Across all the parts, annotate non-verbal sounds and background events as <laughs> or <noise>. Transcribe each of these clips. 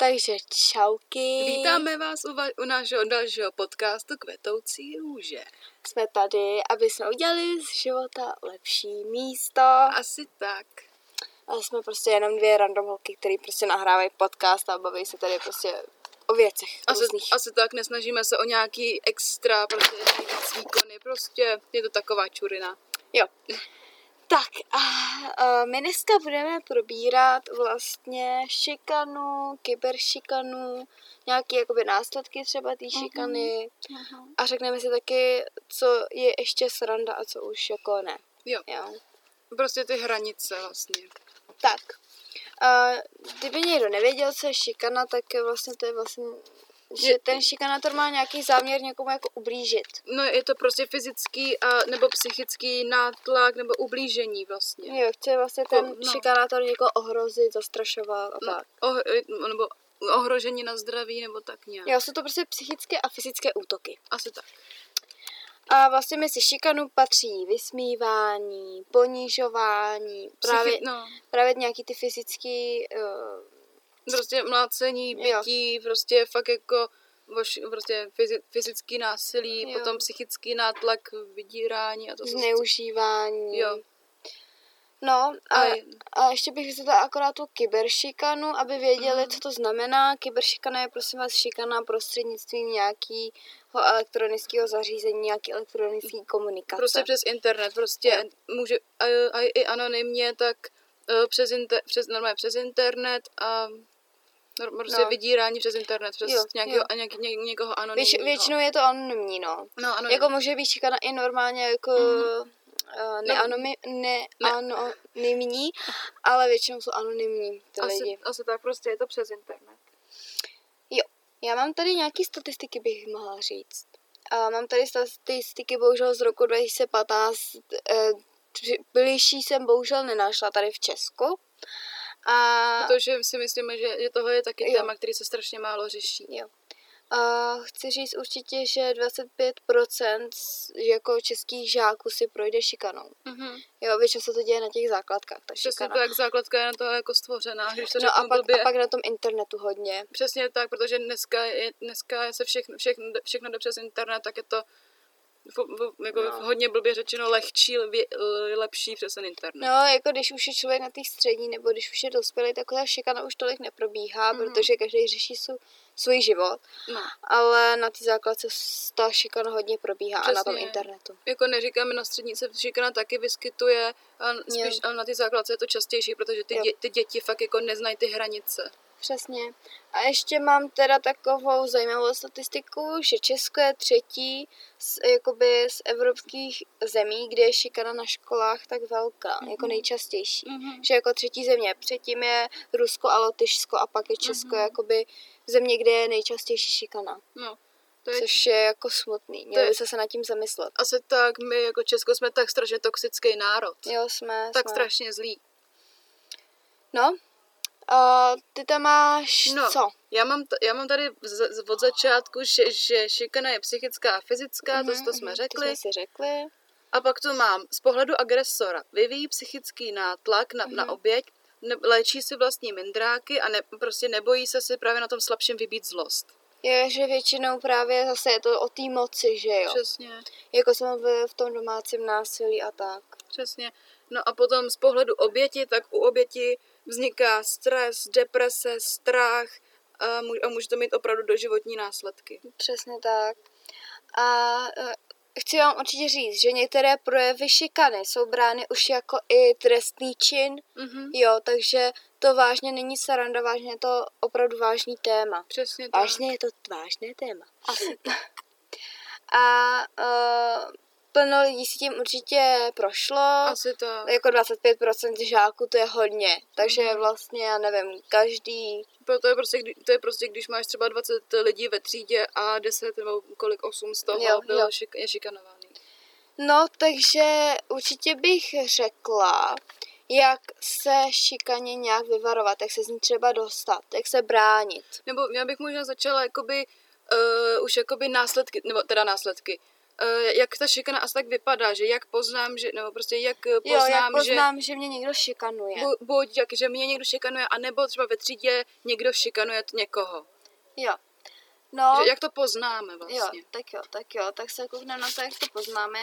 Takže čauky. Vítáme vás u, va- u našeho dalšího podcastu Kvetoucí růže. Jsme tady, aby jsme udělali z života lepší místo. Asi tak. Ale jsme prostě jenom dvě random holky, které prostě nahrávají podcast a baví se tady prostě o věcech Asi, různých. asi tak, nesnažíme se o nějaký extra, prostě nejvíc výkony, prostě je to taková čurina. Jo. Tak a, my dneska budeme probírat vlastně šikanu, kyberšikanu, nějaké jakoby následky třeba té šikany a řekneme si taky, co je ještě sranda a co už jako ne. Jo, Jo. prostě ty hranice vlastně. Tak, a kdyby někdo nevěděl, co je šikana, tak vlastně to je vlastně, že ten šikanátor má nějaký záměr někomu jako ublížit. No je to prostě fyzický a, nebo psychický nátlak nebo ublížení vlastně. Jo, chce vlastně ten Ko- no. no. šikanátor někoho ohrozit, zastrašovat a No, tak. oh, nebo ohrožení na zdraví nebo tak nějak. Jo, jsou to prostě psychické a fyzické útoky. Asi tak. A vlastně mezi šikanu patří vysmívání, ponižování, právě, Psychi- no, právě nějaký ty fyzický, uh, prostě mlácení, Jo. bytí, prostě fakt jako voš, prostě fyzi, fyzický násilí, Jo. potom psychický nátlak, vydírání a to zneužívání. Jo. No a, A- a ještě bych vysvětlila akorát tu kyberšikanu, aby věděli, Mhm. co to znamená. Kyberšikana je prosím vás šikana prostřednictvím nějakého elektronického zařízení, nějaký elektronický komunikace. Prostě přes internet, prostě může a, a, i anonymně, tak eh, přes, inter, přes, normálně přes internet a no, prostě No. vydírání přes internet, přes Jo, nějakého, jo. a nějak, ně, někoho Věč, anonymního. většinou je to anonymní, no. No, ano, Jako může být šikana i normálně jako Mhm. uh, neanomy, ne, Ne. anonymní, ale většinou jsou anonymní ty lidi. asi, asi tak, prostě je to přes internet. Jo, já mám tady nějaké statistiky, bych mohla říct. A mám tady statistiky bohužel z roku 2015. eh, tři- Bližší jsem bohužel nenašla tady v Česku. A, Protože si myslíme, že, že tohle je taky Jo. téma, který se strašně málo řeší. jo. A chci říct určitě, že 25% z- jako českých žáků si projde šikanou. Mhm. Jo, většinou se to děje na těch základkách, ta Přesně šikana. tak, základka je na to jako stvořená, když to No a pak, blbě. a pak na tom internetu hodně. Přesně tak, protože dneska je, dneska je se všechno, všechno, všechno jde přes internet, tak je to jako No. hodně blbě řečeno lehčí, lvě, l- lepší přes ten internet. No, jako když už je člověk na té střední, nebo když už je dospělý, tak ta šikana už tolik neprobíhá, Mhm. protože každý řeší svůj, svůj život. No. Ale na té základce ta šikana hodně probíhá a na tom Přesně. internetu. Jako neříkáme, na střední se šikana taky vyskytuje, a spíš ale na ty základce je to častější, protože ty, dě, ty děti fakt jako neznají ty hranice. Přesně. A ještě mám teda takovou zajímavou statistiku, že Česko je třetí z, jakoby z evropských zemí, kde je šikana na školách tak velká, Mhm. jako nejčastější. Mhm. Že jako třetí země. Předtím je Rusko a Lotyšsko a pak je Česko Mhm. jakoby země, kde je nejčastější šikana. No, to je Což je jako smutný. Měli je- by se se nad tím zamyslet. asi tak, my jako Česko jsme tak strašně toxický národ. Jo, jsme. tak jsme. strašně zlý. No, a ty tam máš No, co? Já mám, t- já mám tady z, z, od začátku, že, že šikana je psychická a fyzická, to, to jsme Mhm, řekli. To jsme si řekli. A pak tu mám z pohledu agresora. Vyvíjí psychický nátlak na, na Mhm. oběť, ne, léčí si vlastní mindráky a ne, prostě nebojí se si právě na tom slabším vybít zlost. Je, že většinou právě zase je to o té moci, že jo? Přesně, Jako jsme v, v tom domácím násilí a tak. přesně. No a potom z pohledu oběti, tak u oběti vzniká stres, deprese, strach a, může, to mít opravdu doživotní následky. Přesně tak. A eh, chci vám určitě říct, že některé projevy šikany jsou brány už jako i trestný čin, Mhm. jo, takže to vážně není saranda, vážně je to opravdu vážný téma. Přesně tak. Vážně je to vážné téma. Asi. <laughs> A uh, plno lidí si tím určitě prošlo. Asi tak. Jako 25% žáků to je hodně. Takže Mhm. vlastně, já nevím, každý... To je, prostě, to je prostě, když máš třeba 20 lidí ve třídě a 10 nebo kolik 8 z toho Jo, bylo jo. Šik, je šikanovaný. No, takže určitě bych řekla, jak se šikaně nějak vyvarovat, jak se z ní třeba dostat, jak se bránit. Nebo já bych možná začala jakoby, uh, už jakoby následky, nebo teda následky. Eh, jak ta šikana asi tak vypadá, že jak poznám, že, nebo prostě jak eh, Jo, poznám, jak že poznám, že, že mě někdo šikanuje. bu, buď jak, že mě někdo šikanuje, anebo třeba ve třídě někdo šikanuje někoho. Jo. No, Že, jak to poznáme jo, vlastně. tak jo, tak jo, tak se koukneme na to, jak to poznáme.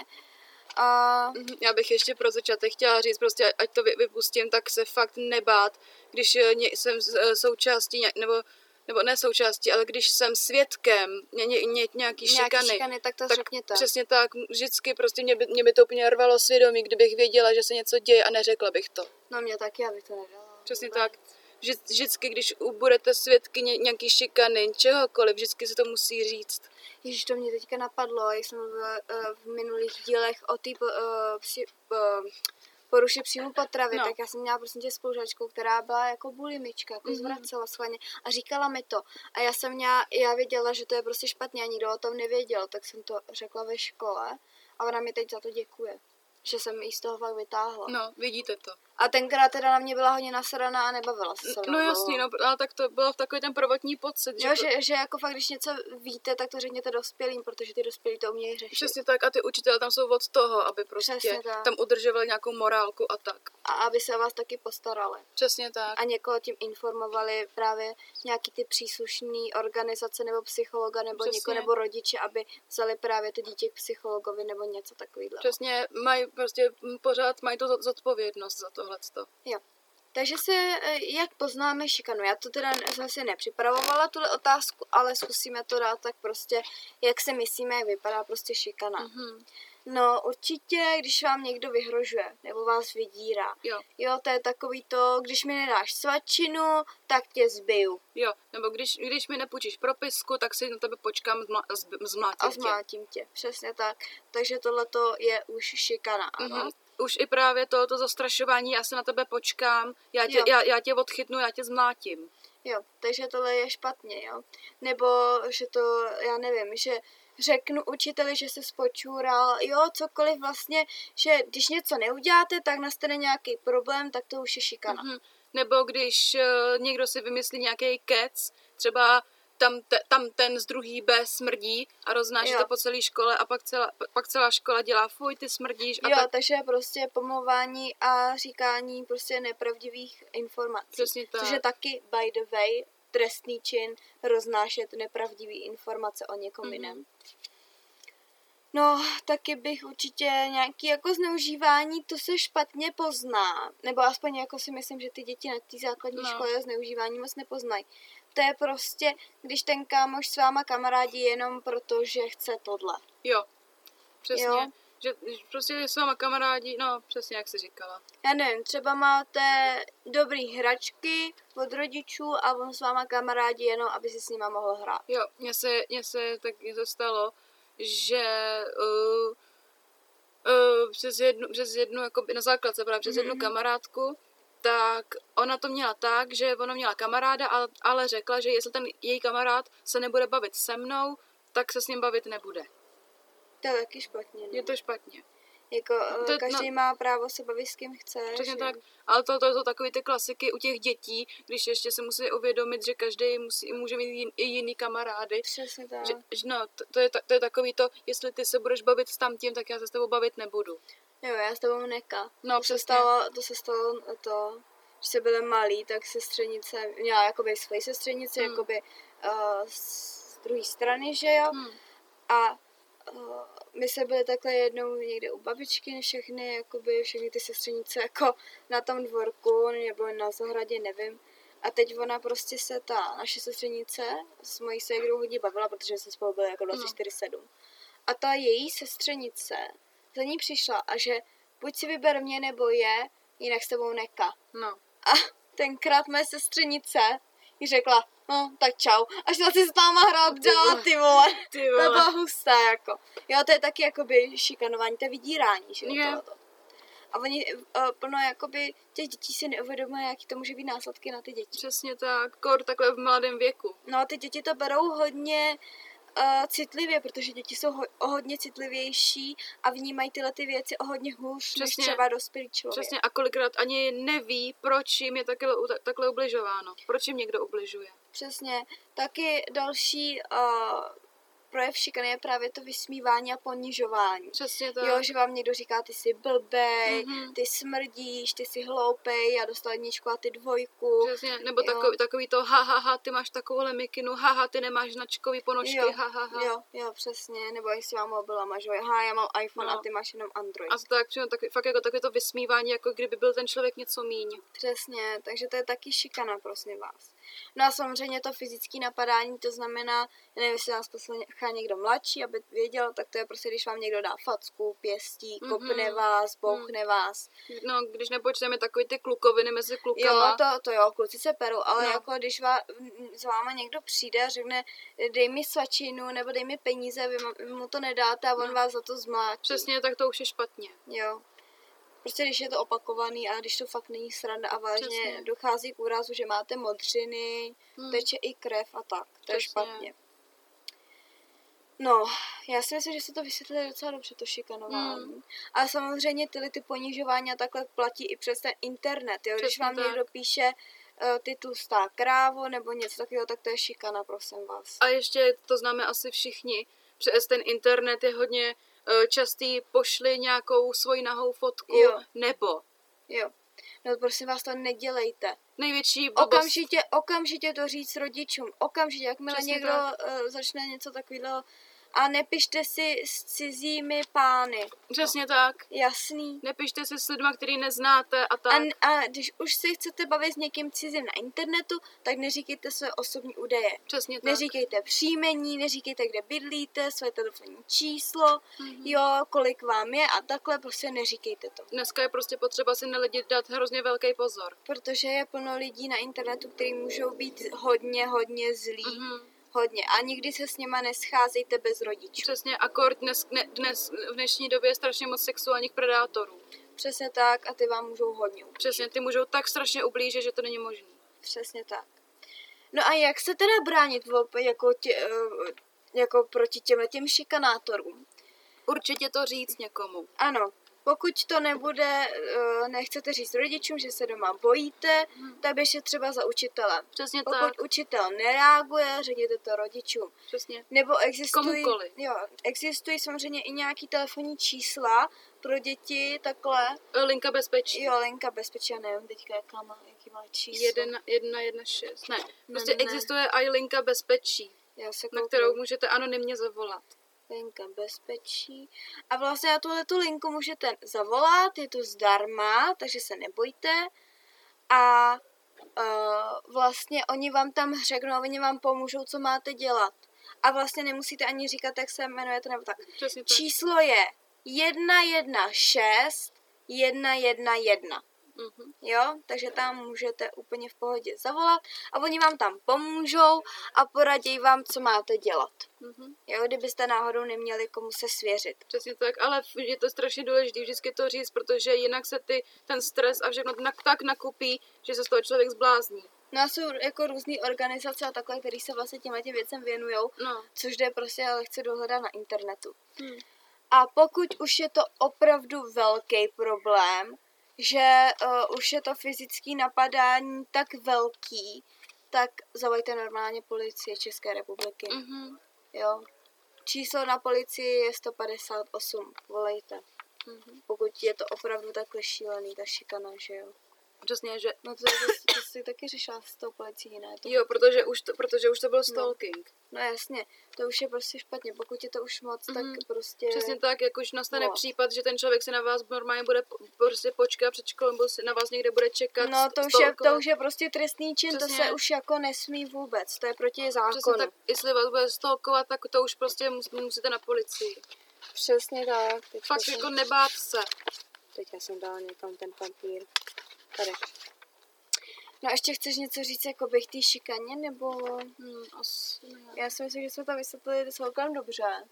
A Mhm, Já bych ještě pro začátek chtěla říct, prostě ať to vy- vypustím, tak se fakt nebát, když eh, jsem součástí, nebo, nebo ne součástí, ale když jsem svědkem ně, ně, ně, nějaký šikany, šikany, tak to tak řekněte. přesně tak, vždycky prostě mě by, mě by to úplně rvalo svědomí, kdybych věděla, že se něco děje a neřekla bych to. No mě taky, abych to nedala. Přesně vůbec. tak. Vždy, vždycky, když budete svědky ně, nějaký šikany, čehokoliv, vždycky se to musí říct. Ježíš, to mě teďka napadlo, jak jsem mluvila uh, v minulých dílech o té uh, psi, uh, poruše příjmu potravy, No. tak já jsem měla prostě tě spolužačku, která byla jako bulimička, jako Mhm. mm-hmm. zvracela schválně a říkala mi to. A já jsem měla, já věděla, že to je prostě špatně a nikdo o tom nevěděl, tak jsem to řekla ve škole a ona mi teď za to děkuje, že jsem jí z toho fakt vytáhla. No, vidíte to. A tenkrát teda na mě byla hodně nasraná a nebavila se se mnou No jasný, no, ale tak to bylo takový ten prvotní pocit, Jo, že, že jako fakt, když něco víte, tak to řekněte dospělým, protože ty dospělí to umějí řešit. Přesně tak a ty učitelé tam jsou od toho, aby prostě tam udržovali nějakou morálku a tak. A aby se o vás taky postarali. Přesně tak. A někoho tím informovali právě nějaký ty příslušný organizace nebo psychologa nebo Přesně. někoho nebo rodiče, aby vzali právě to dítě k psychologovi nebo něco takového. Přesně, mají prostě pořád mají to zod- zodpovědnost za tohleto. Jo. Takže se, eh, jak poznáme šikanu? Já to teda jsem si nepřipravovala, tuhle otázku, ale zkusíme to dát tak prostě, jak si myslíme, jak vypadá prostě šikana. Mhm. No určitě, když vám někdo vyhrožuje nebo vás vydírá. Jo, Jo, to je takový to, když mi nedáš svačinu, tak tě zbiju jo. Nebo když, když mi nepůjčíš propisku, tak si na tebe počkám, zmla, zmlátím a zmlátím tě. Přesně tak. Takže tohleto je už šikana, ano. Mhm. Už i právě to, to zastrašování, já se na tebe počkám, já tě, Jo. já, já tě odchytnu, já tě zmlátím. Jo, takže tohle je špatně, jo. Nebo, že to, já nevím, že řeknu učiteli, že se spočůral, jo, cokoliv vlastně, že když něco neuděláte, tak nastane nějaký problém, tak to už je šikana. Mhm. Nebo když uh, někdo si vymyslí nějaký kec, třeba tam, te, tam ten z druhý B smrdí a roznáší Jo. to po celé škole a pak celá, pak celá škola dělá fuj, ty smrdíš a Jo, tak takže prostě pomlouvání a říkání prostě nepravdivých informací. přesně tak. Což je taky, by the way, trestný čin roznášet nepravdivé informace o někom Mhm. jiném. No, taky bych určitě nějaký jako zneužívání, to se špatně pozná. Nebo aspoň jako si myslím, že ty děti na té základní No. škole zneužívání moc nepoznají. To je prostě, když ten kámoš s váma kamarádí jenom proto, že chce tohle. Jo, přesně. Jo. Že prostě s váma kamarádi, no přesně jak jsi říkala. Já nevím, třeba máte dobrý hračky od rodičů a on s váma kamarádí jenom, aby si s nima mohl hrát. Jo, mně se, mně se tak mně se stalo, že uh, uh, přes jednu, přes jednu jako na základce, právě přes jednu Mhm. kamarádku, tak ona to měla tak, že ona měla kamaráda, ale, řekla, že jestli ten její kamarád se nebude bavit se mnou, tak se s ním bavit nebude. To je taky špatně. No. Je to špatně. Jako To to je- každý no- má právo se bavit s kým chce. Přesně tak. Ale to, to jsou takové ty klasiky u těch dětí, když ještě se musí uvědomit, že každý musí, může mít jin, i jiný kamarády. Přesně tak. Že, no, to, to, je, to je takový to, jestli ty se budeš bavit s tamtím, tak já se s tebou bavit nebudu. Jo, já s tebou neka. No, to se stalo, to se stalo to, když se byli malí, tak sestřenice, měla jakoby svoji sestřenici, Hmm. jakoby uh, z druhé strany, že jo. Hm. A uh, my jsme byli takhle jednou někde u babičky, všechny, jakoby všechny ty sestřenice jako na tom dvorku nebo na zahradě, nevím. A teď ona prostě se ta naše sestřenice s mojí ségrou hodně bavila, protože jsme spolu byli jako 24-7. A ta její sestřenice za ní přišla a že buď si vyber mě nebo je, jinak s tebou neka. No. A tenkrát moje sestřenice jí řekla, no tak čau. A šla si s náma hrát Ty dál, vole. ty vole. Ty To vole. bylo husté, jako. Jo, to je taky jakoby šikanování, to je vydírání, že jo. A oni uh, plno jakoby těch dětí si neuvědomují, jaký to může být následky na ty děti. Přesně tak, kor takhle v mladém věku. No, ty děti to berou hodně uh, citlivě, protože děti jsou ho- o hodně citlivější a vnímají tyhle ty věci o hodně hůř, než Přesně. třeba dospělý člověk. Přesně a kolikrát ani neví, proč jim je takhle, takhle ubližováno. Proč jim někdo ubližuje. Přesně. Taky další uh, projev šikany je právě to vysmívání a ponižování. Přesně tak. Jo, že vám někdo říká, ty jsi blbej, Mhm. ty smrdíš, ty jsi hloupej, já dostal jedničku a ty dvojku. Přesně, nebo Jo. takový, takový to ha, ha, ha, ty máš takovouhle mikinu, ha, ha, ty nemáš značkový ponožky, Jo, ha, ha, ha. Jo, jo, přesně, nebo jestli mám mobilama, že jo, aha, já mám iPhone No. a ty máš jenom Android. A tak, přímo tak, fakt jako takové to vysmívání, jako kdyby byl ten člověk něco míň. Přesně, takže to je taky šikana, prosím vás. No a samozřejmě to fyzické napadání, to znamená, já nevím, jestli nás poslouchá někdo mladší, aby věděl, tak to je prostě, když vám někdo dá facku, pěstí, Mhm. kopne vás, bouchne vás. No, když nepočteme takový ty klukoviny mezi Jo, klukama. to, to jo, kluci se perou, ale No. jako když vám, s váma někdo přijde a řekne, dej mi svačinu nebo dej mi peníze, vy mu- mu to nedáte a on No. vás za to zmlátí. Přesně, tak to už je špatně. Jo. Prostě když je to opakovaný a když to fakt není sranda a vážně Přesně. dochází k úrazu, že máte modřiny, Hmm. teče i krev a tak. To je Přesně. špatně. No, já si myslím, že se to vysvětlili docela dobře, to šikanování. Hmm. Ale samozřejmě tyhle ty ponižování a takhle platí i přes ten internet. Jo? Když vám tak. někdo píše uh, ty tlustá krávo nebo něco takového, tak to je šikana, prosím vás. A ještě to známe asi všichni, přes ten internet je hodně eh, častý, pošli nějakou svoji nahou fotku, Jo. nebo Jo. No prosím vás, to nedělejte. největší blbost. Okamžitě, okamžitě to říct rodičům. Okamžitě, jakmile Přesně někdo uh, začne něco takového a nepište si s cizími pány. Přesně tak. Jasný. Nepište si s lidma, který neznáte a tak. A, a když už se chcete bavit s někým cizím na internetu, tak neříkejte své osobní údaje. Přesně tak. Neříkejte příjmení, neříkejte, kde bydlíte, své telefonní číslo, Mhm. jo, kolik vám je a takhle prostě neříkejte to. Dneska je prostě potřeba si na lidi dát hrozně velký pozor. Protože je plno lidí na internetu, kteří můžou být hodně, hodně zlí. Mhm. Hodně. A nikdy se s nima nescházejte bez rodičů. Přesně, akord dnes, ne, dnes, v dnešní době je strašně moc sexuálních predátorů. Přesně tak a ty vám můžou hodně ublížit. Přesně, ty můžou tak strašně ublížit, že to není možné. Přesně tak. No a jak se teda bránit jako, tě, eh, jako proti těmhle těm šikanátorům? Určitě to říct někomu. Ano, pokud to nebude, eh, nechcete říct rodičům, že se doma bojíte, Hmm. tak běžte třeba za učitelem. Přesně Pokud tak, učitel nereaguje, řekněte to rodičům. přesně. Nebo existují, jo, existují samozřejmě i nějaký telefonní čísla pro děti, takhle. E, Linka bezpečí. Jo, Lenka bezpečí, já nevím teďka, jaká má, jaký má číslo. Jeden, jedna, jedna, šest. Ne, prostě ne, ne. existuje i linka bezpečí, Já se na kterou můžete anonymně zavolat. Linka bezpečí. A vlastně na tuhle tu linku můžete zavolat, je to zdarma, takže se nebojte. A uh, vlastně oni vám tam řeknou, oni vám pomůžou, co máte dělat. A vlastně nemusíte ani říkat, jak se jmenujete nebo tak. Přesně tak. Číslo je 116 111. Mhm. Jo, takže tam můžete úplně v pohodě zavolat a oni vám tam pomůžou a poradí vám, co máte dělat. Mhm. Jo, kdybyste náhodou neměli komu se svěřit. Přesně tak, ale je to strašně důležité vždycky to říct, protože jinak se ty, ten stres a všechno tak nakupí, že se z toho člověk zblázní. No a jsou jako různé organizace a takhle, které se vlastně těmhle těm věcem věnují, No. což jde prostě lehce dohledat na internetu. Hm. A pokud už je to opravdu velký problém, že uh, už je to fyzické napadání tak velký, tak zavolejte normálně policii České republiky. Mhm. Jo. Číslo na policii je 158, volejte. Mhm. Pokud je to opravdu takhle šílený, ta šikana, že jo. Přesně, že No to, to, to jsi taky řešila s tou policií, ne? To, jo, protože už to, protože už to byl stalking. No jasně, to už je prostě špatně. Pokud je to už moc, tak prostě... Přesně tak, jak už nastane No. případ, že ten člověk se na vás normálně bude prostě počkat před školou, nebo si na vás někde bude čekat. No to už, je, to už je prostě trestný čin, to Přesně. se už jako nesmí vůbec, to je proti Přesně zákonu. tak, jestli vás bude stalkovat, tak to už prostě mus, musíte na policii. Přesně tak. Teďka Fakt jsem, jako nebát se. teďka jsem dala někam ten papír. Tady. No a ještě chceš něco říct jako bych té šikaně, nebo... Hmm, ne. Já si myslím, že jsme to vysvětlili celkem dobře.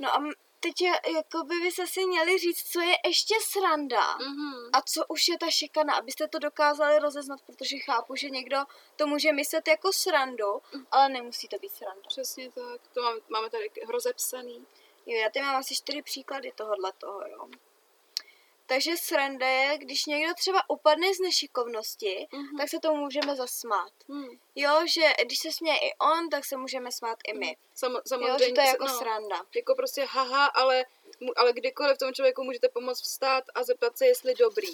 No a teď je, jako by vy se si měli říct, co je ještě sranda. Mhm. A co už je ta šikana, abyste to dokázali rozeznat, protože chápu, že někdo to může myslet jako srandu, ale nemusí to být sranda. Přesně tak, to máme, máme tady rozepsaný. Jo, já tady mám asi čtyři příklady tohohle toho, jo. Takže sranda je, když někdo třeba upadne z nešikovnosti, Mhm. tak se tomu můžeme zasmát. Hmm. Jo, že když se směje i on, tak se můžeme smát i my. Sam, Jo, samozřejmě, že to je jako no, sranda. Jako prostě haha, ale, ale kdykoliv tomu člověku můžete pomoct vstát a zeptat se, jestli dobrý.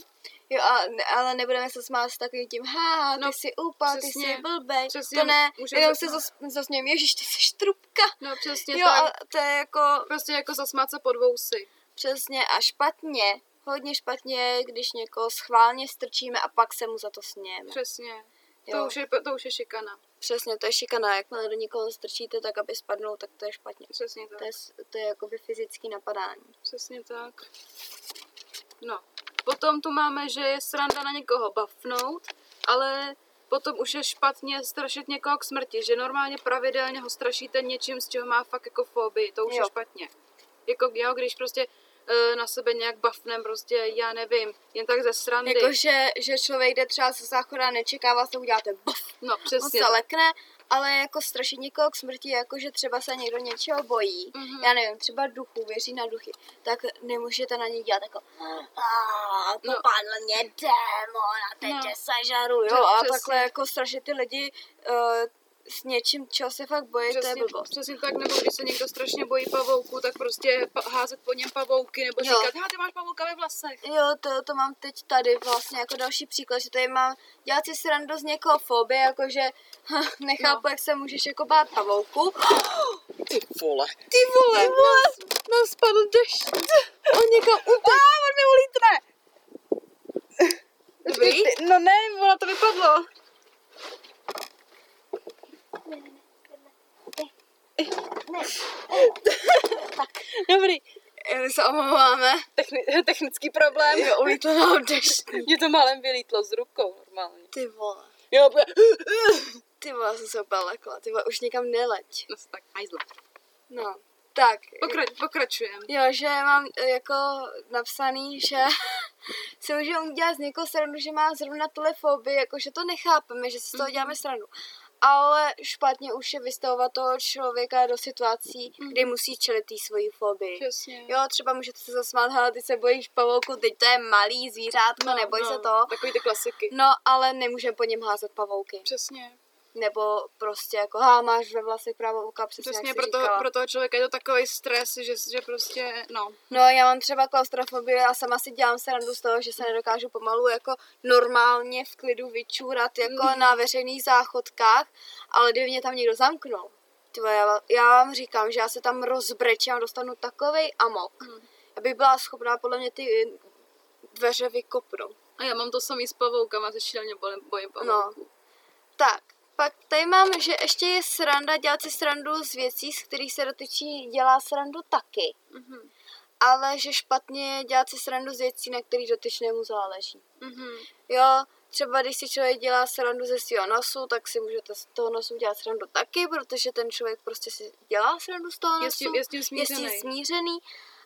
Jo, a, ale nebudeme se smát s takovým tím, ha, ty No, jsi upal, ty jsi blbej. přesně, to ne, jenom se zas, zasmějeme, ježiš, ty jsi trubka. No přesně Jo, tak. a to je jako Prostě jako zasmát se pod vousy. přesně a špatně. Hodně špatně když někoho schválně strčíme a pak se mu za to smějeme. Přesně. Jo. To už, je, to už je šikana. Přesně, to je šikana. Jakmile do někoho strčíte tak, aby spadnul, tak to je špatně. Přesně tak. To je, to je jakoby fyzický napadání. Přesně tak. No. Potom tu máme, že je sranda na někoho bafnout, ale potom už je špatně strašit někoho k smrti, že normálně pravidelně ho strašíte něčím, z čeho má fakt jako fobii, to už Jo. je špatně. Jako jo, když prostě na sebe nějak bafnem, prostě já nevím, jen tak ze srandy. Jako, že, že člověk jde třeba ze záchoda a nečeká vás, to uděláte bof, no on přesně. se lekne, ale jako strašit někoho k smrti, jako že třeba se někdo něčeho bojí, Mhm. já nevím, třeba duchů, věří na duchy, tak nemůžete na ně dělat jako "Ah, No. popadl mě démon a teď No. tě sežaru, jo, a takhle jako strašit ty lidi uh, s něčím, čeho se fakt bojí, to je Přesně, blbost. přesně tak, nebo když se někdo strašně bojí pavouku, tak prostě pa- házet po něm pavouky, nebo Jo. říkat, ha, ty máš pavouka ve vlasech. Jo, to, to mám teď tady vlastně jako další příklad, že tady mám dělat si srandu z někoho fobie, jakože nechápu, No. jak se můžeš jako bát pavouku. Ty vole. Ty vole, vole, nám spadl dešť. On někam utek. A, on mi ulítne. Dobrý? No ne, ono to vypadlo. Dobrý. My se omlouváme. Techni- technický problém. Jo, ulítl nám dešť. Mě to málem vylítlo z rukou normálně. Ty vole. Jo, bude. Ty vole, jsem se úplně lekla. Ty vole, už nikam neleď. No tak, hajzle. No, tak. Pokrač, pokračujem. Jo, že mám eh, jako napsaný, že si můžeme udělat z někoho srandu, že má zrovna tuhle fobii, jako že to nechápeme, že si z toho děláme srandu. Ale špatně už je vystavovat toho člověka do situací, kdy musí čelit té svojí fobii. Přesně. Jo, třeba můžete se zasmát, hele, ty se bojíš pavouku, teď to je malý zvířátko, neboj se toho. Takový ty klasiky. No, ale nemůžeme po něm házet pavouky. Přesně. Nebo prostě jako, ha, máš ve vlasech pavouka, přesně, Přesně, jak pro, toho, pro toho člověka je to takový stres, že, že prostě, no. No, já mám třeba klaustrofobii a sama si dělám srandu z toho, že se nedokážu pomalu jako normálně v klidu vyčůrat jako Mhm. na veřejných záchodkách, ale kdyby mě tam někdo zamknul, tyvo, já, vám- já vám říkám, že já se tam rozbrečím a dostanu takovej amok. Já bych byla schopná podle mě ty dveře vykopnout. A já mám to samý s pavoukama, se šíleně bojím, bojím No. pavouků. Tak, pak tady máme, že ještě je sranda dělat si srandu z věcí, z kterých se dotyčí dělá srandu taky. Mhm. Ale že špatně je dělat si srandu z věcí, na kterých dotyčnému záleží. Mhm. Jo, třeba když si člověk dělá srandu ze svého nosu, tak si můžete z toho nosu dělat srandu taky, protože ten člověk prostě si dělá srandu z toho nosu. Je s tím, je s tím je s smířený. tím smířený,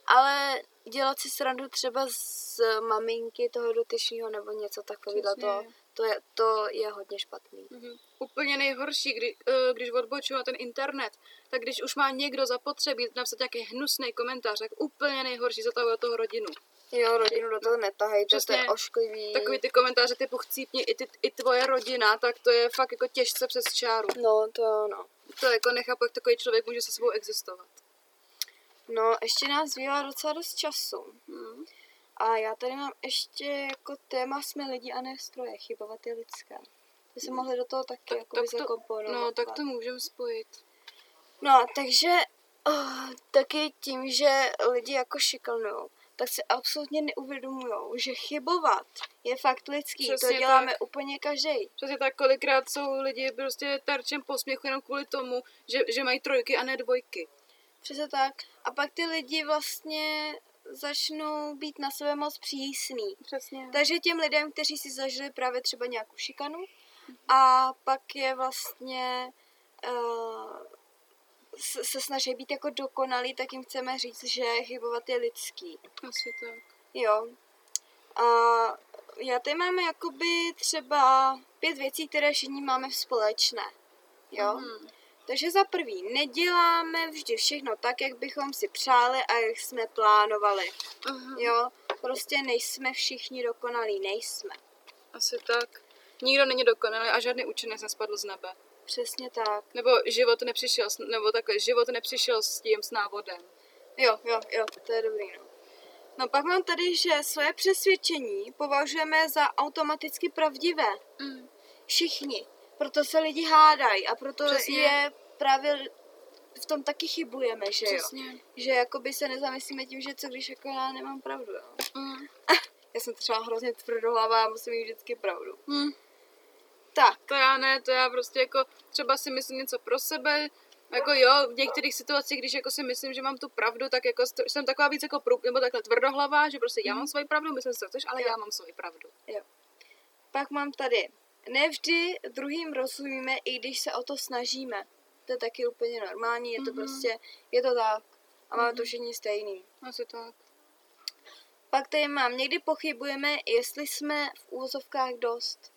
ale dělat si srandu třeba z maminky toho dotyčného nebo něco takového, to, to, je, to je hodně špatný. Mhm. Úplně nejhorší, kdy, eh, když odbočuju na ten internet, tak když už má někdo zapotřebí napsat nějaký hnusný komentář, tak úplně nejhorší za toho, rodinu. Jo, rodinu do toho netahejte, to je ošklivý. Takový ty komentáře typu chcípni i, ty, i tvoje rodina, tak to je fakt jako těžce přes čáru. No, to jo, no. To jako nechápu, jak takový člověk může se sebou existovat. No, ještě nám zbývá docela dost času. Hmm. A já tady mám ještě jako téma jsme lidi a ne stroje, chybovat je lidské. By se mohli do toho taky Tak, jako tak to, zakomponovat. no, tak to můžeme spojit. No, takže oh, taky tím, že lidi jako šikanujou, tak si absolutně neuvědomují, že chybovat je fakt lidský. Přesně to děláme tak. úplně každý. Přesně tak, kolikrát jsou lidi prostě terčem posměchu jenom kvůli tomu, že, že mají trojky a ne dvojky. Přesně tak. A pak ty lidi vlastně začnou být na sebe moc přísný. Přesně. Takže těm lidem, kteří si zažili právě třeba nějakou šikanu a pak je vlastně uh, se, snaží být jako dokonalý, tak jim chceme říct, že chybovat je lidský. Asi tak. Jo. A já tady máme jakoby třeba pět věcí, které všichni máme společné. Jo. Mhm. Takže za prvý, neděláme vždy všechno tak, jak bychom si přáli a jak jsme plánovali. Aha. Jo, Prostě nejsme všichni dokonalí, nejsme. Asi tak. Nikdo není dokonalý a žádný učenec nespadl z nebe. Přesně tak. Nebo život nepřišel, s- nebo takhle, život nepřišel s tím s návodem. Jo, jo, jo, to je dobrý, no. No pak mám tady, že své přesvědčení považujeme za automaticky pravdivé. Mm. Všichni. Proto se lidi hádají a proto Přesně. je právě v tom taky chybujeme, že jo? Přesně. Že jakoby se nezamyslíme tím, že co když jako já nemám pravdu, jo? Mm. <laughs> Já jsem třeba hrozně tvrdohlavá a musím mít vždycky pravdu. Mm. Tak, To já ne, to já prostě jako třeba si myslím něco pro sebe, jako jo, v některých situacích, když jako si myslím, že mám tu pravdu, tak jako jsem taková víc jako prů, nebo takhle tvrdohlavá, že prostě já mám svoji pravdu, myslím si, co chceš, ale Jo. já mám svoji pravdu. pak mám tady. Nevždy druhým rozumíme, i když se o to snažíme. To je taky úplně normální, je to Mhm. prostě, je to tak. A máme to Mhm. všichni stejný. Asi tak. Pak tady mám, někdy pochybujeme, jestli jsme v úvozovkách dost.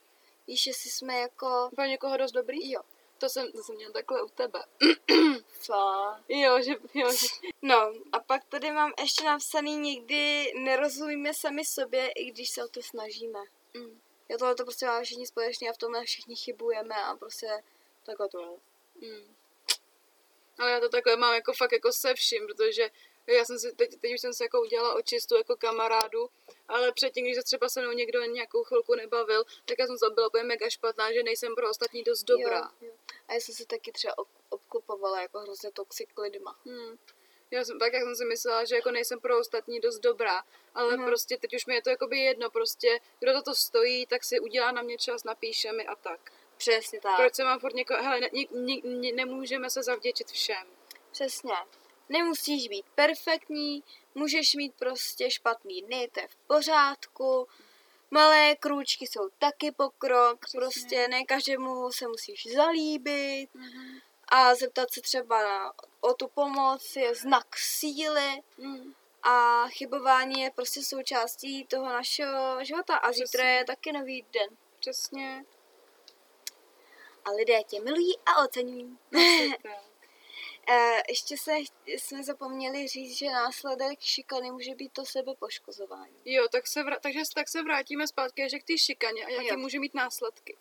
Víš, jestli jsme jako... Pro někoho dost dobrý? Jo. To jsem, to jsem měl takhle u tebe. <clears throat> Fakt. Jo, že, jo, že No, a pak tady mám ještě napsaný, někdy nerozumíme sami sobě, i když se o to snažíme. mm. Jo, tohle to prostě máme všichni společně a v tomhle všichni chybujeme a prostě takhle to je. Mm. Ale já to takhle mám jako fakt jako se vším, protože já jsem si, teď, teď už jsem se jako udělala očistu jako kamarádu, ale předtím, když se třeba se mnou někdo nějakou chvilku nebavil, tak já jsem se byla úplně mega špatná, že nejsem pro ostatní dost dobrá. Jo, jo. A já jsem se taky třeba ob- obklopovala jako hrozně toxic lidma. Hmm. Já jsem, tak jak jsem si myslela, že jako nejsem pro ostatní dost dobrá, ale Mhm. prostě teď už mi je to jakoby jedno, prostě kdo to stojí, tak si udělá na mě čas, napíše mi a tak. Přesně tak. Proč se mám furt někoho, hele, ne, ne, ne, nemůžeme se zavděčit všem. Přesně. Nemusíš být perfektní, můžeš mít prostě špatný dny, to je v pořádku. Malé krůčky jsou taky pokrok, Přesně. prostě ne každému se musíš zalíbit Mhm. a zeptat se třeba na, o tu pomoc je znak síly Mm. a chybování je prostě součástí toho našeho života a zítra Přesně. je taky nový den. Přesně. A lidé tě milují a oceňují. <laughs> Tak. Eh, ještě se, jsme zapomněli říct, že následek šikany může být to sebepoškozování. Jo, tak se, vra- takže tak se vrátíme zpátky ještě k té šikaně a jaké může mít následky.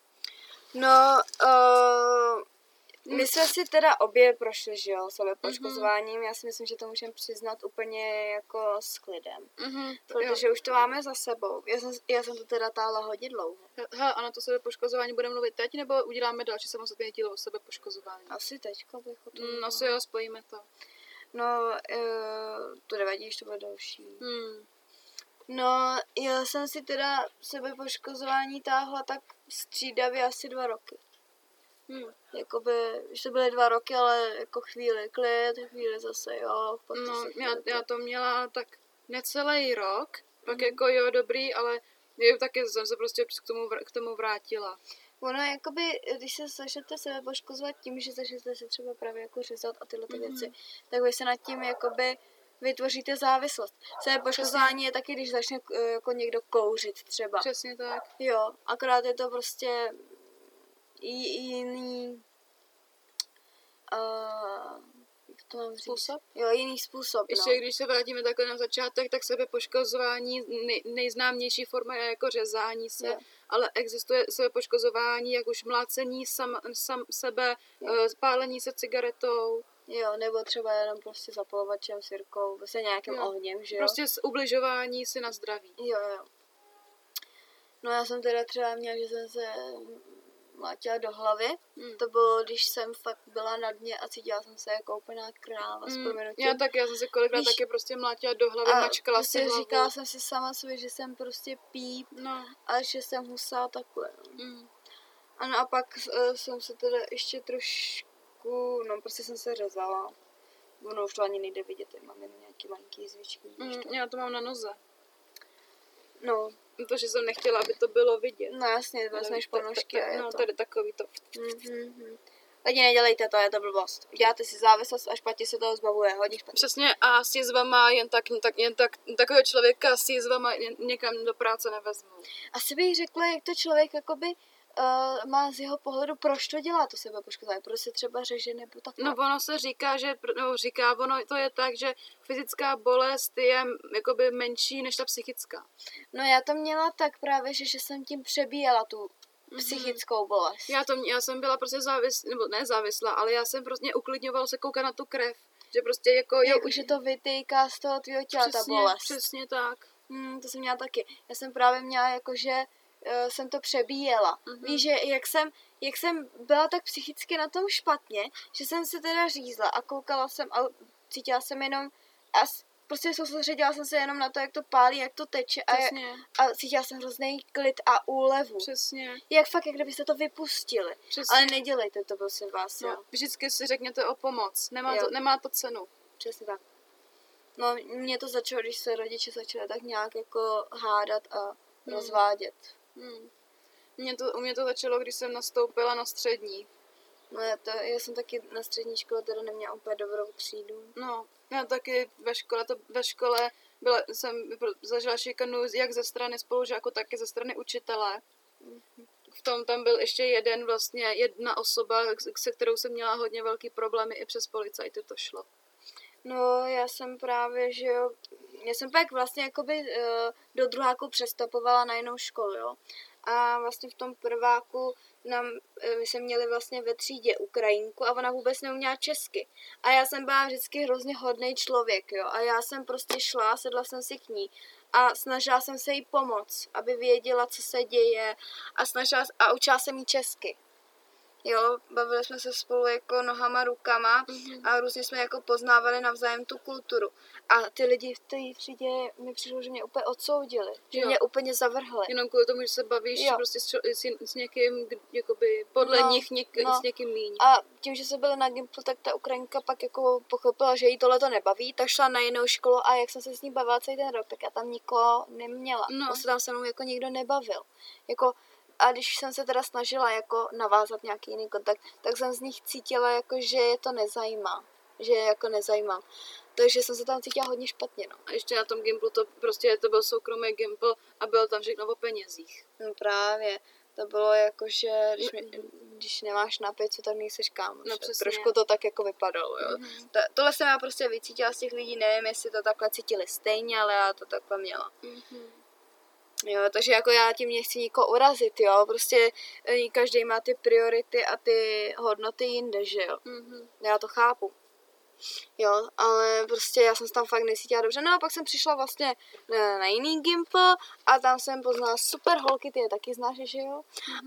No, uh, my jsme si teda obě prošli, že jo, sebepoškozováním. Já si myslím, že to můžeme přiznat úplně jako s klidem. Mhm, Protože už to máme za sebou. Já jsem, já jsem to teda táhla hodně dlouho. Hele, a na to sebepoškozování budeme mluvit teď, nebo uděláme další samostatné dílo o sebepoškozování? Asi teďko bych o tom Mm, mluvila. asi jo, spojíme to. No, uh, to nevadí, že to bude další. Hmm. No, já jsem si teda sebepoškozování táhla tak střídavě asi dva roky. Hmm. Jakoby, už to byly dva roky, ale jako chvíli klid, chvíli zase jo. No, já, já to měla tak necelý rok, pak Mhm. jako jo, dobrý, ale jo, taky jsem se prostě k tomu, k tomu vrátila. Ono, jakoby, když se začnete sebe poškozovat tím, že začnete se třeba právě jako řezat a tyhle ty Mhm. věci, tak vy se nad tím jakoby vytvoříte závislost. Sebe poškozování je taky, když začne eh, jako někdo kouřit třeba. Přesně tak. Jo, akorát je to prostě jiný uh, jak to mám říct? Způsob? Jo, jiný způsob, Ještě no. když se vrátíme takhle na začátek, tak sebepoškozování, nej, nejznámější forma je jako řezání se, Jo. ale existuje sebepoškozování, jak už mlácení sam, sam sebe, Jo. eh, pálení se cigaretou, Jo, nebo třeba jenom prostě zapalovačem, sirkou, prostě nějakým Jo. ohněm, že jo. prostě s ubližování si na zdraví. Jo, jo. No já jsem teda třeba měla, že jsem se mlátila do hlavy. Hmm. To bylo, když jsem fakt byla na dně a cítila jsem se jako úplná kráva Mm, proměnutím. já tak, já jsem se kolikrát Víš, taky prostě mlátila do hlavy, a mačkala prostě si hlavu. říkala jsem si sama sobě, že jsem prostě píp, No, a že jsem husá takhle. no. mm, Ano a pak uh, jsem se teda ještě trošku, no prostě jsem se řezala. Ono už to ani nejde vidět, mám jenom nějaký malinký zvíčky. to? mm, já to mám na noze. No, Protože jsem nechtěla, aby to bylo vidět. no jasně, Ta- ta- ponožky a je No, to. tady takový to. Mhm. Lidi, nedělejte to, je to blbost. Děláte si závislost a špatně se toho zbavuje, hodně špatně. Přesně a s jizvama jen tak, tak, jen tak, takového člověka s jizvama jen, někam do práce nevezmu. Asi bych řekla, jak to člověk jakoby uh, má z jeho pohledu, proč to dělá to sebepoškozování, proč se třeba řeže nebo tak. No ono se říká, že, no říká, ono to je tak, že fyzická bolest je jakoby menší než ta psychická. No já to měla tak právě, že, že jsem tím přebíjela tu psychickou bolest. Já, to, já jsem byla prostě závislá, nebo ne závislá, ale já jsem prostě uklidňovala se koukat na tu krev. Že prostě jako... Jo, už je to vytýká z toho tvýho těla, ta přesně, bolest. přesně tak. Hmm, to jsem měla taky. Já jsem právě měla jako, že uh, jsem to přebíjela. Mhm. Víš, že jak jsem, jak jsem byla tak psychicky na tom špatně, že jsem se teda řízla a koukala jsem a cítila jsem jenom a prostě soustředila jsem se jenom na to, jak to pálí, jak to teče a, Přesně, a cítila jsem hrozný klid a úlevu. přesně, Jak fakt, jak kdybyste to vypustili. přesně. Ale nedělejte to, prosím vás, jo. no, vždycky si řekněte o pomoc. Nemá, Jo. to, nemá to cenu. Přesně tak. No, mě to začalo, když se rodiče začaly tak nějak jako hádat a Hmm. rozvádět. Hmm. Mě to, u mě to začalo, když jsem nastoupila na střední. No, já, to, já jsem taky na střední škole teda neměla úplně dobrou třídu. No, já taky ve škole, to ve škole byla, jsem zažila šikanu jak ze strany spolužáků, tak i ze strany učitele. V tom tam byl ještě jeden vlastně, jedna osoba, se kterou jsem měla hodně velký problémy, i přes policajty to šlo. No, já jsem právě, že jo, já jsem pak vlastně jakoby uh, do druháku přestopovala na jinou školu, jo. A vlastně v tom prváku nám, eh, my jsme měli vlastně ve třídě Ukrajinku a ona vůbec neuměla česky. A já jsem byla vždycky hrozně hodný člověk, jo. A já jsem prostě šla, sedla jsem si k ní a snažila jsem se jí pomoct, aby věděla, co se děje a snažila, a učila jsem jí česky. Jo, bavili jsme se spolu jako nohama, rukama a různě jsme jako poznávali navzájem tu kulturu. A ty lidi v té třídě mi přišlo, že mě úplně odsoudili, že Jo. mě úplně zavrhli. Jenom kvůli tomu, že se bavíš Jo. prostě s, s, s někým, jakoby podle No, nich něk, no. s někým míň. A tím, že jsme byli na Gimplu, tak ta Ukrajinka pak jako pochopila, že jí tohle to nebaví, tak šla na jinou školu a jak jsem se s ní bavila celý ten rok, tak já tam nikoho neměla. No. Se tam se mnou jako nikdo nebavil. Jako, a když jsem se teda snažila jako navázat nějaký jiný kontakt, tak jsem z nich cítila jako, že je to nezajímá. Že je jako nezajímám. Takže jsem se tam cítila hodně špatně, no. A ještě na tom Gimplu to prostě to byl soukromý Gimpl a bylo tam všechno o penězích. No právě. To bylo jako, že když, mi, když nemáš na pět, co tam nejseš kámoš. No přesně. Trošku to tak jako vypadalo, jo. Mhm. To, tohle jsem já prostě vycítila z těch lidí, nevím, jestli to takhle cítili stejně, ale já to takhle měla. Mhm. Jo, takže jako já tím nechci nikoho urazit, jo. Prostě eh, každý má ty priority a ty hodnoty jinde, že jo. Mhm. Já to chápu. Jo, ale prostě já jsem se tam fakt necítila dobře. No a pak jsem přišla vlastně na, na jiný gimple a tam jsem poznala super holky, ty je taky znáš, že jo?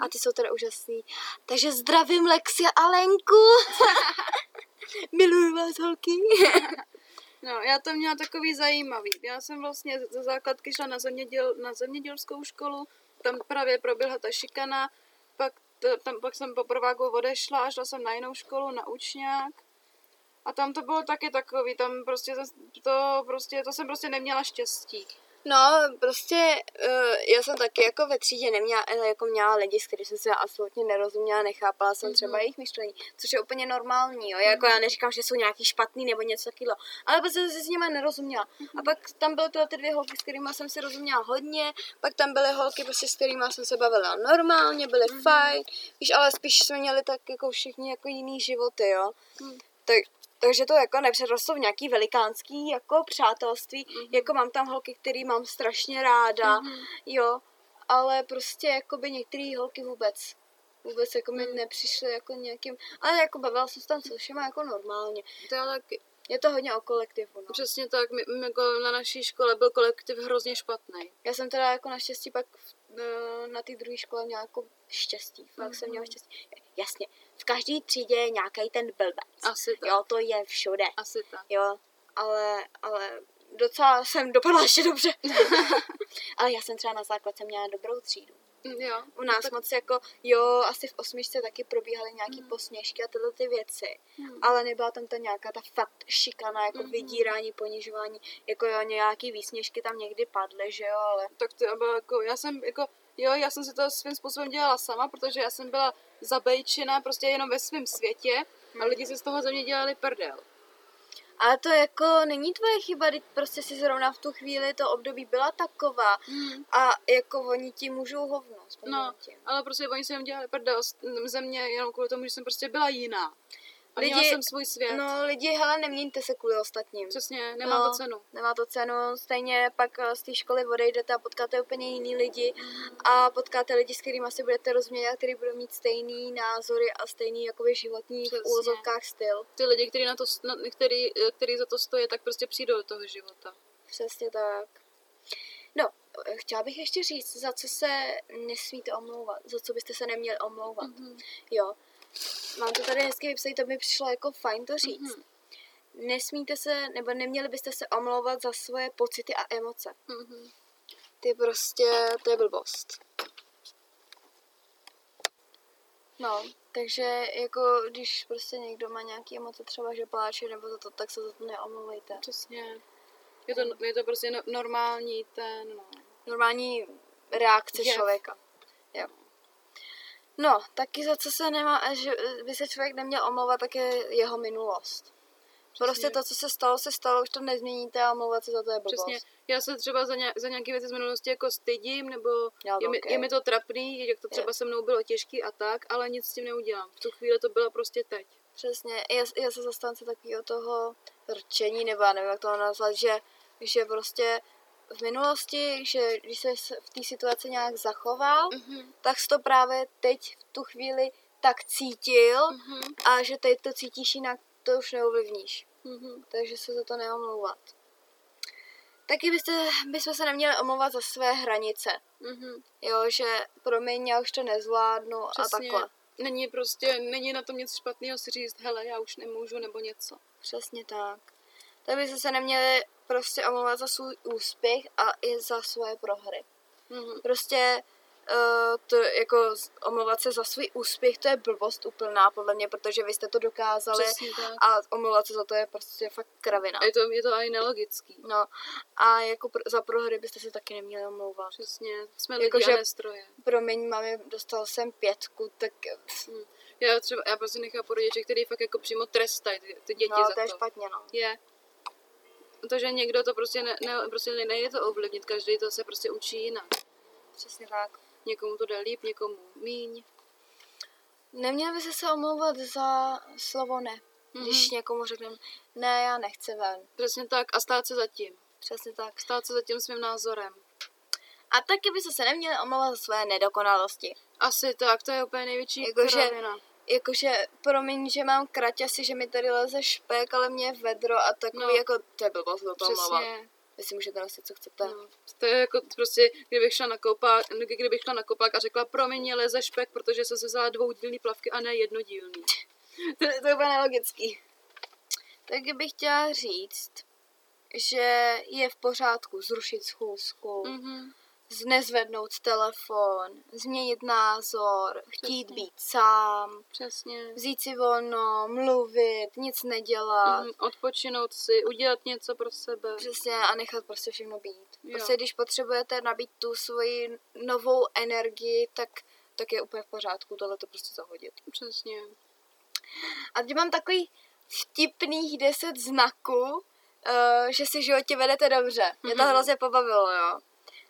A ty jsou teda úžasný. Takže zdravím Lexi a Lenku. <laughs> <laughs> Miluju vás holky. <laughs> No, já to měla takový zajímavý. Já jsem vlastně ze základky šla na, zeměděl, na zemědělskou školu, tam právě proběhla ta šikana, pak, t, tam, pak jsem po prváku odešla a šla jsem na jinou školu, na učňák. A tam to bylo taky takový, tam prostě to, prostě, to jsem prostě neměla štěstí. No, prostě uh, já jsem taky jako ve třídě neměla, eh, jako měla lidi, s kterými jsem se absolutně nerozuměla, nechápala jsem třeba Mhm. jejich myšlení, což je úplně normální, jo. Jako já neříkám, že jsou nějaký špatný nebo něco takového, ale prostě jsem se s nimi nerozuměla. A pak tam byly tyhle ty dvě holky, s kterými jsem si rozuměla hodně, pak tam byly holky, prostě, s kterými jsem se bavila normálně, byly fajn, víš, ale spíš jsme měli tak jako všichni jako jiný životy, jo. Mhm. Tak, takže to jako nepřerostlo v nějaký velikánský jako přátelství, Mhm. jako mám tam holky, který mám strašně ráda, Mhm. jo, ale prostě jako by některé holky vůbec, vůbec jako mi Mhm. nepřišly jako nějakým, ale jako bavila jsem se tam se všema jako normálně. To je taky. Je to hodně o kolektivu, no. Přesně tak, my, my jako na naší škole byl kolektiv hrozně špatný. Já jsem teda jako naštěstí pak v- na té druhé škole měla jako štěstí, fakt jsem měla štěstí. Jasně, každé třídě je nějaký ten blbec. Asi tak. Jo, to je všude. Asi tak. Jo, ale, ale docela jsem dopadla ještě dobře. <laughs> ale já jsem třeba na základce měla dobrou třídu. Mm, Jo. U nás tak- moc jako, jo, asi v osmičce taky probíhaly nějaký posměšky a tyhle ty věci. Hmm. Ale nebyla tam ta nějaká ta fakt šikana, jako Mhm. vydírání, ponižování, jako jo, nějaký výsměšky tam někdy padly, že jo, ale tak to bylo jako, já jsem jako, jo, já jsem si to svým způsobem dělala sama, protože já jsem byla zabejčena prostě jenom ve svém světě a lidi si z toho ze mě dělali prdel. Ale to jako není tvoje chyba, teď prostě si zrovna v tu chvíli to období byla taková Hmm. a jako oni ti můžou hovno. No, prominutím. ale prostě oni se jim dělali prdel ze mě jenom kvůli tomu, že jsem prostě byla jiná. A Lidi- měla jsem svůj svět. No lidi, hele, neměňte se kvůli ostatním. Přesně, nemá No. to cenu. Nemá to cenu, stejně pak eh, z té školy odejdete a potkáte úplně jiný lidi a potkáte lidi, s kterými si budete rozumět a který budou mít stejný názory a stejný jakoby životní v úvozovkách styl. Ty lidi, kteří, na to, na, který, který za to stojí, tak prostě přijdou do toho života. Přesně tak. No, eh, chtěla bych ještě říct, za co se nesmíte omlouvat, za co byste se neměli omlouvat. Mhm. Jo. Mám to tady hezky vypsat, to mi přišlo jako fajn to říct. Mhm. Nesmíte se, nebo neměli byste se omlouvat za svoje pocity a emoce. Mhm. Ty prostě, to je blbost. No, takže jako když prostě někdo má nějaký emoce, třeba že pláče nebo za to, tak se za to neomlouvejte. Přesně. Je to, je to prostě no, normální ten, no. Normální reakce Jev. člověka. Jo. No, taky za co se nemá, že by se člověk neměl omlouvat, tak je jeho minulost. Prostě to, co se stalo, se stalo, už to nezměníte a omlouvat se za to je blbost. Přesně. Já se třeba za, nějak, za nějaké věci z minulosti jako stydím, nebo Jo, je, mi, ok. je mi to trapný, jak to třeba Jo. se mnou bylo těžký a tak, ale nic s tím neudělám. V tu chvíli to bylo prostě teď. Přesně, já, já se zastánce takového toho rčení, nebo já nevím, jak to nazvat, že, že prostě v minulosti, že když se v té situaci nějak zachoval, Mhm. tak jsi to právě teď v tu chvíli tak cítil Mhm. a že teď to cítíš jinak, to už neovlivníš. Mhm. Takže se za to neomlouvat. Taky byste, bychom se neměli omlouvat za své hranice. Mhm. Jo, že promiň, já už to nezvládnu a Přesně. takhle. Není prostě, není na tom nic špatného si říct, hele, já už nemůžu, nebo něco. Přesně tak. Tak byste se neměli prostě omlouvat za svůj úspěch a i za svoje prohry. Mhm. Prostě uh, to jako omlouvat se za svůj úspěch, to je blbost úplná podle mě, protože vy jste to dokázali Přesně tak. a omlouvat se za to je prostě fakt kravina. Je to, je to i nelogický. No a jako pr- za prohry byste se taky neměli omlouvat. Přesně. Jsme Jako, lidi že- a nestroje. Promiň, mami, dostal jsem pětku, tak Hm. Já třeba, já prostě nechápu rodiče, který fakt jako přímo trestají ty, ty děti no, za to je to. špatně, no. Je. To, že někdo to prostě, ne, ne, prostě nejde to ovlivnit, každý to se prostě učí jinak. Přesně tak. Někomu to jde líp, někomu míň. Neměli by se se omlouvat za slovo ne. Když někomu řekneme, ne, já nechci ven. Přesně tak a stát se za tím. Přesně tak. Stát se za tím svým názorem. A taky by se se neměli omlouvat za své nedokonalosti. Asi tak, to je úplně největší Jakože- kravina. Jakože, promiň, že mám kraťasy, že mi tady leze špek, ale mě je vedro a takový, No. jako, to je blbost do toho. Přesně. Vy si můžete nosit, co chcete. No. To je jako prostě, kdybych šla na koupák, kdybych šla na koupák a řekla, promiň, mě leze špek, protože jsem se vzala dvoudílný plavky a ne jednodílný. <laughs> To, to je úplně nelogický. Taky bych chtěla říct, že je v pořádku zrušit schůzku, mm. Znezvednout telefon, změnit názor, chtít Přesně. být sám, Přesně. vzít si volno, mluvit, nic nedělat. Mhm, Odpočinout si, udělat něco pro sebe. Přesně a nechat prostě všechno být. Jo. Prostě když potřebujete nabít tu svoji novou energii, tak, tak je úplně v pořádku tohle to prostě zahodit. Přesně. A teď mám takový vtipných 10 znaků, uh, že si v životě vedete dobře. Mě to Mhm. hrozně pobavilo, jo.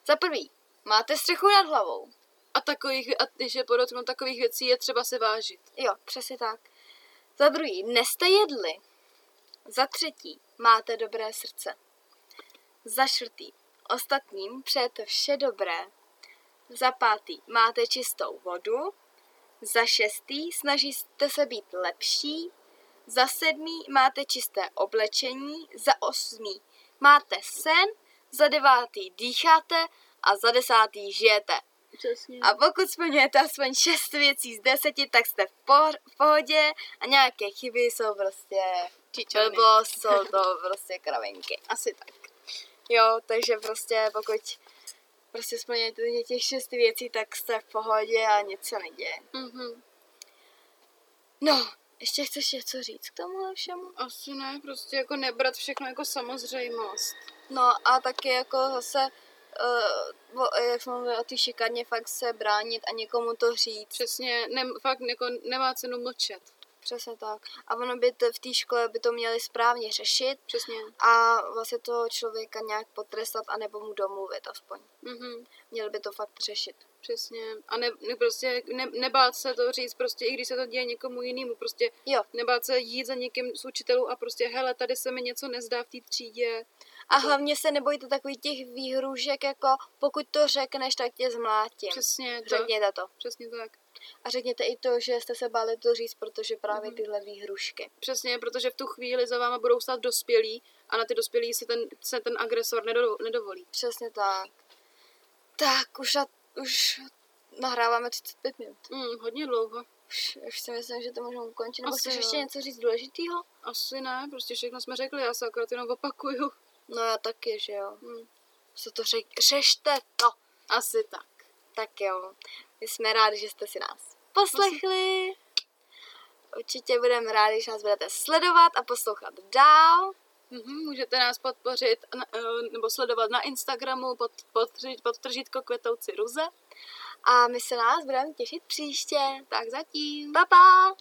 Za prvý, máte střechu nad hlavou. A takových, a když je podotknu, takových věcí je třeba si vážit. Jo, přesně tak. Za druhý, neste jedli. Za třetí, máte dobré srdce. Za čtvrtý, ostatním přejete vše dobré. Za pátý, máte čistou vodu. Za šestý, snažíte se být lepší. Za sedmý, máte čisté oblečení. Za osmý, máte sen. Za devátý, dýcháte. A za desátý, žijete. Přesně. A pokud splňujete aspoň 6 věcí z 10, tak jste v, po- v pohodě a nějaké chyby jsou prostě blbost, jsou to prostě kravinky. Asi tak. Jo, takže prostě pokud prostě splňujete těch 6 věcí, tak jste v pohodě a nic se neděje. Mhm. No, ještě chceš něco říct k tomuhle všemu? Asi ne, prostě jako nebrat všechno jako samozřejmost. No a taky jako zase, uh, o, jak jsme mluvili o té šikaně, fakt se bránit a někomu to říct. Přesně, ne, fakt jako nemá cenu mlčet. Přesně tak. A ono by to v té škole by to měli správně řešit Přesně. a vlastně toho člověka nějak potrestat anebo mu domluvit aspoň. Mhm. Měli by to fakt řešit. Přesně. A ne, ne, prostě ne, nebát se to říct, prostě i když se to děje někomu jinému, prostě Jo. nebát se jít za někým z učitelů a prostě, hele, tady se mi něco nezdá v té třídě. A hlavně se nebojte takových těch výhrušek, jako pokud to řekneš, tak tě zmlátím. Přesně to. Řekněte to. Přesně tak. A řekněte i to, že jste se báli to říct, protože právě Mhm. tyhle výhrušky. Přesně, protože v tu chvíli za váma budou stát dospělí a na ty dospělí se ten, se ten agresor nedo, nedovolí. Přesně tak. Tak, už, a, už nahráváme 35 minut. Mm, hodně dlouho. Už, už si myslím, že to můžeme ukončit. Nebo Asi chceš jo. ještě něco říct důležitýho? Asi ne, prostě všechno jsme řekli, já se akorát jenom opakuju. No já taky, že jo. Mm. Co to řek, řešte to. Asi tak. Tak jo. My jsme rádi, že jste si nás poslechli. Určitě budeme rádi, že nás budete sledovat a poslouchat dál. Mhm, můžete nás podpořit eh, nebo sledovat na Instagramu pod, pod, pod tržítko kvetouci ruze. A my se nás budeme těšit příště. Tak zatím. Pa, pa!